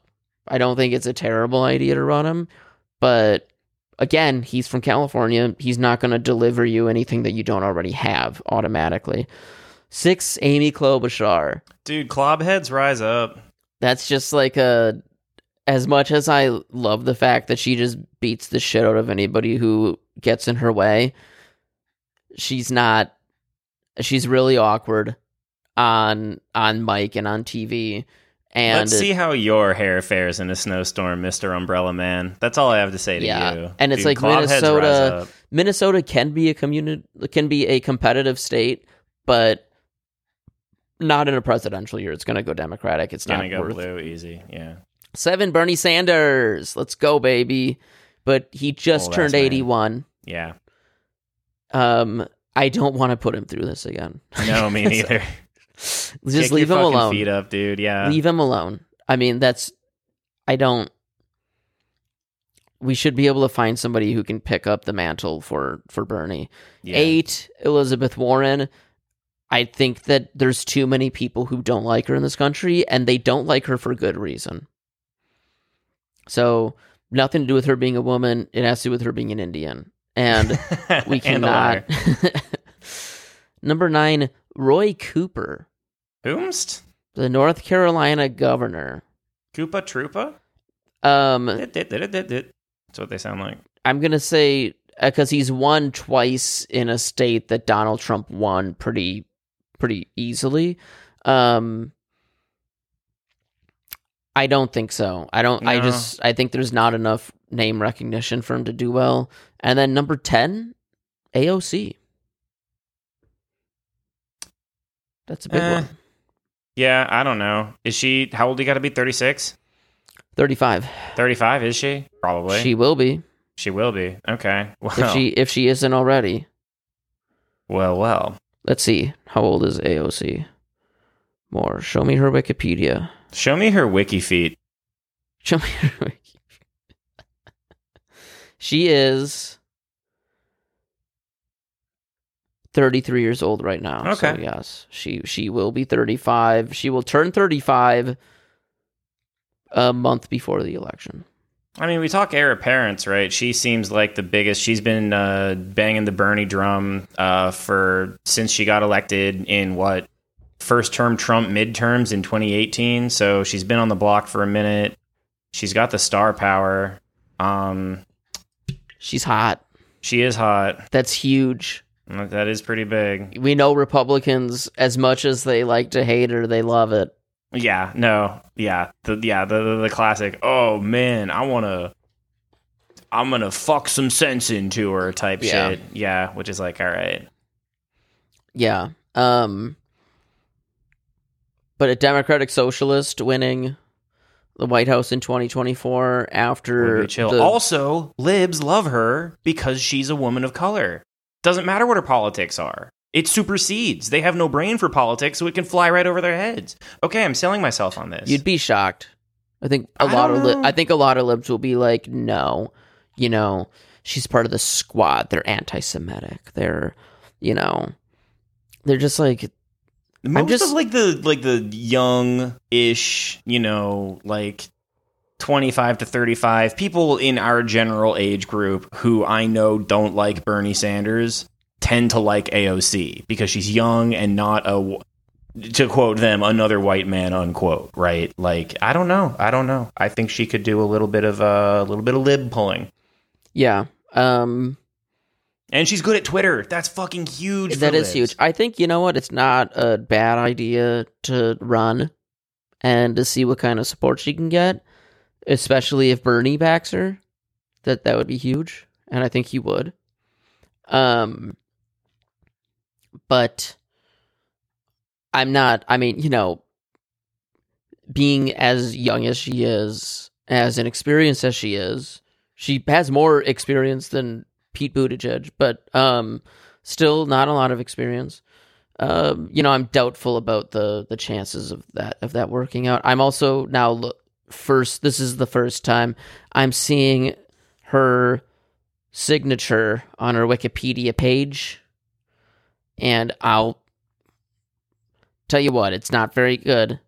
I don't think it's a terrible idea to run him, but again, he's from California. He's not going to deliver you anything that you don't already have automatically. Six, Amy Klobuchar. Dude, clobheads rise up. That's just like a. As much as I love the fact that she just beats the shit out of anybody who gets in her way, she's not. She's really awkward on on mic and on TV. And Let's see how your hair fares in a snowstorm, Mr. Umbrella Man. That's all I have to say to Yeah. you. And it's Dude, like Minnesota- Minnesota can be a community can be a competitive state, but not in a presidential year. It's going to go Democratic. It's Gonna not go worth blue easy. Yeah. seven. Bernie Sanders, let's go, baby! But he just turned ass man. eighty-one. Yeah. Um, I don't want to put him through this again. No, me neither. Just Kick leave him alone. Feet up, dude. Yeah. Leave him alone. I mean, that's. I don't. We should be able to find somebody who can pick up the mantle for for Bernie. yeah. Eight, Elizabeth Warren. I think that there's too many people who don't like her in this country, and they don't like her for good reason. So, nothing to do with her being a woman. It has to do with her being an Indian. And we And cannot. Number nine, Roy Cooper, Whomst? the North Carolina governor. Koopa Troopa? Um, Dit, dit, dit, dit, dit. That's what they sound like. I'm gonna say because he's won twice in a state that Donald Trump won pretty pretty easily. Um, I don't think so. I don't. I No. just I think there's not enough name recognition for him to do well. And then number ten, AOC. That's a big Eh. one. Yeah, I don't know. Is she how old do you got to be? 36? 35. 35 is she? Probably. She She will be she will be. Okay. Well. if she if she isn't already. well, well. Let's see. How old is AOC? More. Show me her Wikipedia. Show me her wiki feet. Show me her wiki. she is 33 years old right now. So Okay. yes, she she will be 35. She will turn 35 a month before the election. I mean, we talk heir apparents, right? She seems like the biggest. She's been uh, banging the Bernie drum uh, for since she got elected in what first term Trump midterms in 2018. So she's been on the block for a minute. She's got the star power. Um, She's hot. she is hot. That's huge. That is pretty big. We know Republicans as much as they like to hate her, they love it. Yeah, no, yeah, the yeah the the, the classic. Oh man, I want to. I'm gonna fuck some sense into her type Yeah. shit. Yeah, which is like all right. Yeah. Um but a Democratic Socialist winning the White House in 2024 after the- Also, libs love her because she's a woman of color. Doesn't matter what her politics are. It supersedes. They have no brain for politics, so it can fly right over their heads. Okay, I'm selling myself on this. you'd be shocked. I think a I lot of li- I think a lot of libs will be like, no, you know, she's part of the squad. They're anti-Semitic. They're, you know, they're just like, Most just- of like the like the young-ish, you know, like 25 to 35 people in our general age group who I know don't like Bernie Sanders tend to like AOC because she's young and not a to quote them another white man unquote, right? Like I don't know. I don't know. I think she could do a little bit of uh, a little bit of lib pulling. yeah, um, And she's good at Twitter. That's fucking huge. for that is huge. I think you know what? It's not a bad idea to run and to see what kind of support she can get, especially if Bernie backs her. That that would be huge, and I think he would. Um, but I'm not. I mean, you know, being as young as she is, as inexperienced as she is, she has more experience than Pete Buttigieg, but um, still not a lot of experience. Um, you know, I'm doubtful about the the chances of that of that working out. I'm also now first. This is the first time I'm seeing her signature on her Wikipedia page, and I'll tell you what, it's not very good.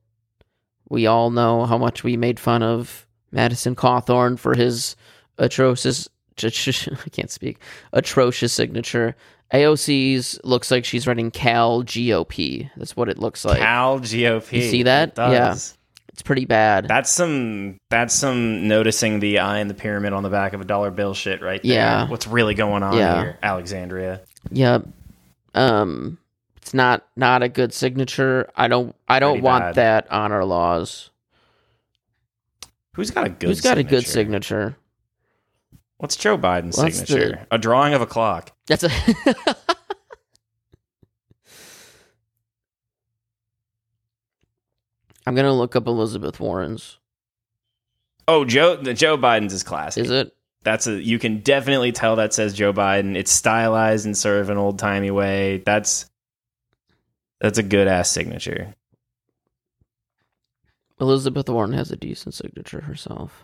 We all know how much we made fun of Madison Cawthorn for his atrocious. I can't speak. Atrocious signature. AOC's looks like she's writing Cal GOP. That's what it looks like. Cal GOP. You see that? Does. It's pretty bad. That's some that's some noticing the eye in the pyramid on the back of a dollar bill shit right there. Yeah. What's really going on Yeah. here, Alexandria? Yep. Um it's not not a good signature. I don't I don't Pretty want bad. that on our laws. Who's got a good Who's got a good signature? signature? What's Joe Biden's What's the- signature? A drawing of a clock. That's a I'm gonna look up Elizabeth Warren's. Oh, Joe the Joe Biden's is classic. Is it? That's a you can definitely tell that says Joe Biden. It's stylized in sort of an old timey way. That's that's a good ass signature. Elizabeth Warren has a decent signature herself.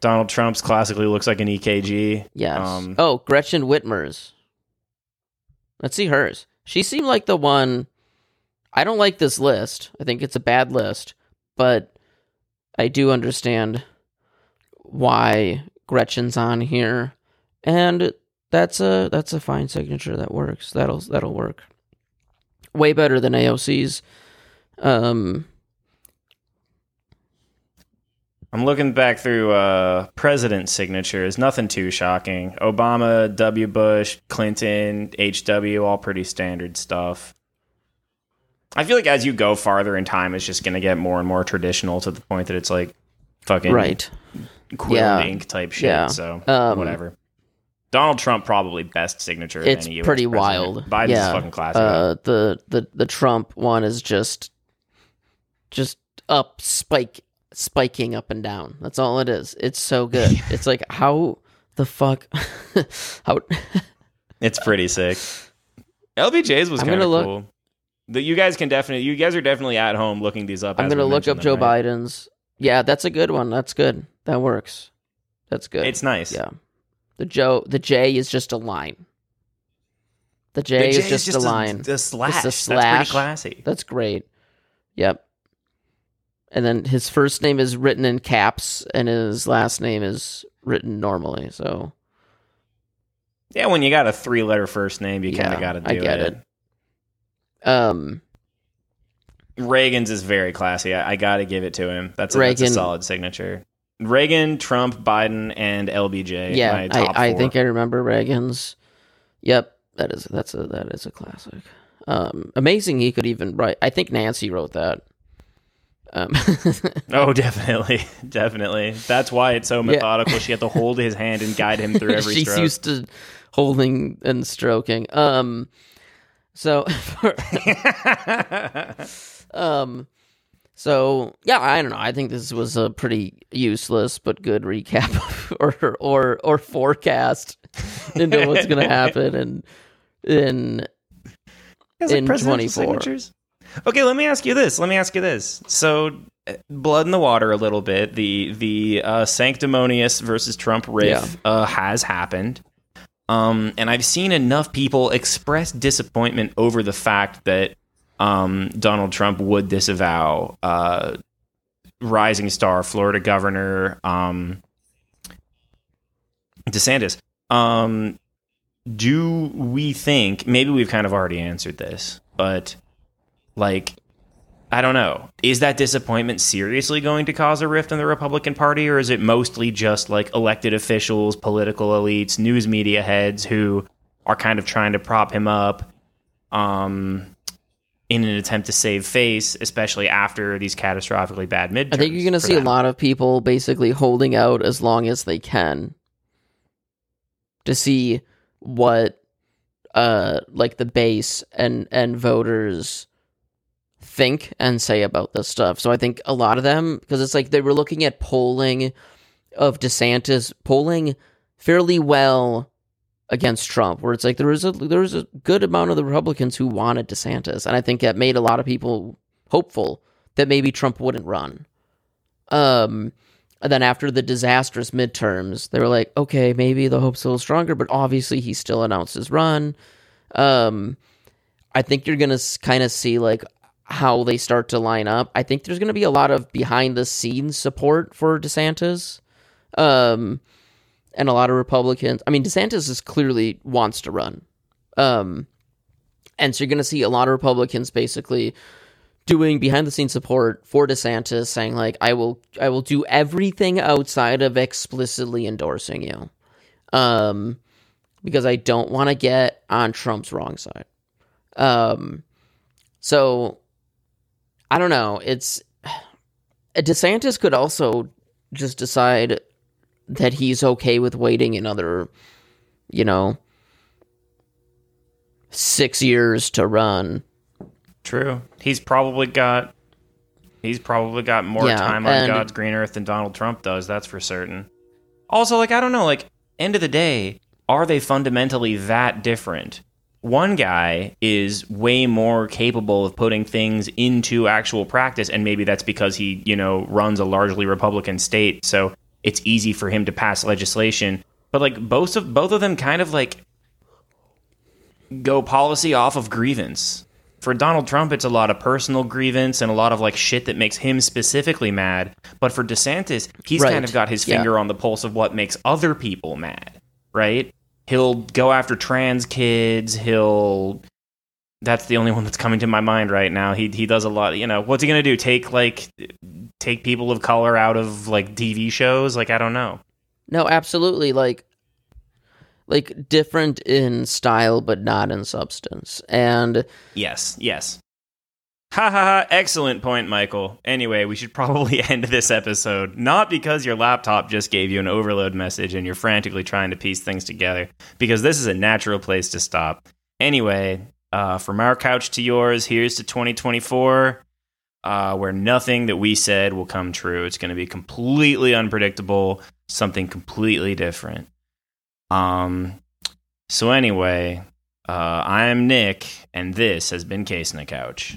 Donald Trump's classically looks like an EKG. Yes. Um, oh, Gretchen Whitmer's. Let's see hers. She seemed like the one. I don't like this list. I think it's a bad list, but I do understand why Gretchen's on here, and that's a that's a fine signature that works. That'll that'll work. Way better than AOC's. Um, I'm looking back through uh, president signatures. Nothing too shocking. Obama, W. Bush, Clinton, HW, all pretty standard stuff. I feel like as you go farther in time, it's just going to get more and more traditional to the point that it's like fucking right. quill Yeah. ink type shit. Yeah. So Um, whatever. Donald Trump probably best signature. It's pretty president. wild. Biden's yeah. fucking classic. Uh, the the the Trump one is just just up spike spiking up and down. That's all it is. It's so good. it's like how the fuck how It's pretty sick. LBJ's was kind of cool. The, you guys can definitely, you guys are definitely at home looking these up. I'm gonna look up mention Joe right? Biden's. Yeah, that's a good one. That's good. That works. That's good. It's nice. yeah. The Joe the J is just a line. The The J, J is just, a line. A, slash. Just a That's pretty classy. That's great. Yep. And then his first name is written in caps and his last name is written normally. So Yeah, when you got a three-letter first name, you kind of got to I do get it. it. Um Reagan's is very classy. I, I got to give it to him. That's a, that's a solid signature. Reagan, Trump, Biden, and LBJ. yeah, my top I, I think I remember Reagan's. Yep, that is that's a that is a classic. Um amazing he could even write I think Nancy wrote that. Um Oh, definitely, definitely. That's why it's so methodical. She had to hold his hand and guide him through every She's stroke. used to holding and stroking. Um so Um, so yeah, I don't know. I think this was a pretty useless but good recap or or or forecast into what's going to happen and in in 24. signatures? Okay, let me ask you this. Let me ask you this. So, uh, blood in the water a little bit. The the uh, sanctimonious versus Trump riff Yeah. uh, has happened. Um, and I've seen enough people express disappointment over the fact that um, Donald Trump would disavow uh, rising star Florida governor um, DeSantis. Um, do we think maybe we've kind of already answered this, but like I don't know. Is that disappointment seriously going to cause a rift in the Republican Party, or is it mostly just like elected officials, political elites, news media heads who are kind of trying to prop him up um, in an attempt to save face, especially after these catastrophically bad midterms? I think you're going to see a lot of people basically holding out as long as they can to see what uh like the base and and voters think and say about this stuff. So I think a lot of them because it's like they were looking at polling of DeSantis polling fairly well against Trump where it's like there was a there was a good amount of the Republicans who wanted DeSantis and I think that made a lot of people hopeful that maybe Trump wouldn't run. Um and then after the disastrous midterms, they were like, okay, maybe the hope's a little stronger, but obviously he still announced his run. Um, I think you're gonna kind of see like how they start to line up. I think there's gonna be a lot of behind the scenes support for DeSantis, um, and a lot of Republicans. I mean, DeSantis is clearly wants to run, um, and so you're gonna see a lot of Republicans basically doing behind the scenes support for DeSantis saying like I will I will do everything outside of explicitly endorsing you. Um because I don't want to get on Trump's wrong side. Um so I don't know, it's DeSantis could also just decide that he's okay with waiting another you know 6 years to run True. He's probably got he's probably got more Yeah, time on God's green earth than Donald Trump does, that's for certain. Also, like I don't know, like end of the day, are they fundamentally that different? One guy is way more capable of putting things into actual practice and maybe that's because he, you know, runs a largely Republican state, so it's easy for him to pass legislation. But like both of both of them kind of like go policy off of grievance. For Donald Trump, it's a lot of personal grievance and a lot of like shit that makes him specifically mad. But for DeSantis, he's Right. kind of got his Yeah. finger on the pulse of what makes other people mad, right? He'll go after trans kids. He'll. That's the only one that's coming to my mind right now. He he does a lot. You know, what's he gonna do? Take like take people of color out of like TV shows? Like I don't know. No, absolutely. Like, like different in style, but not in substance. And Yes, yes. Ha ha ha. Excellent point, Michael. Anyway, we should probably end this episode. Not because your laptop just gave you an overload message and you're frantically trying to piece things together, because this is a natural place to stop. Anyway, uh, from our couch to yours, here's to 2024. uh, where nothing that we said will come true. It's going to be completely unpredictable, something completely different. Um. So anyway, uh, I'm Nick, and this has been Case in the Couch.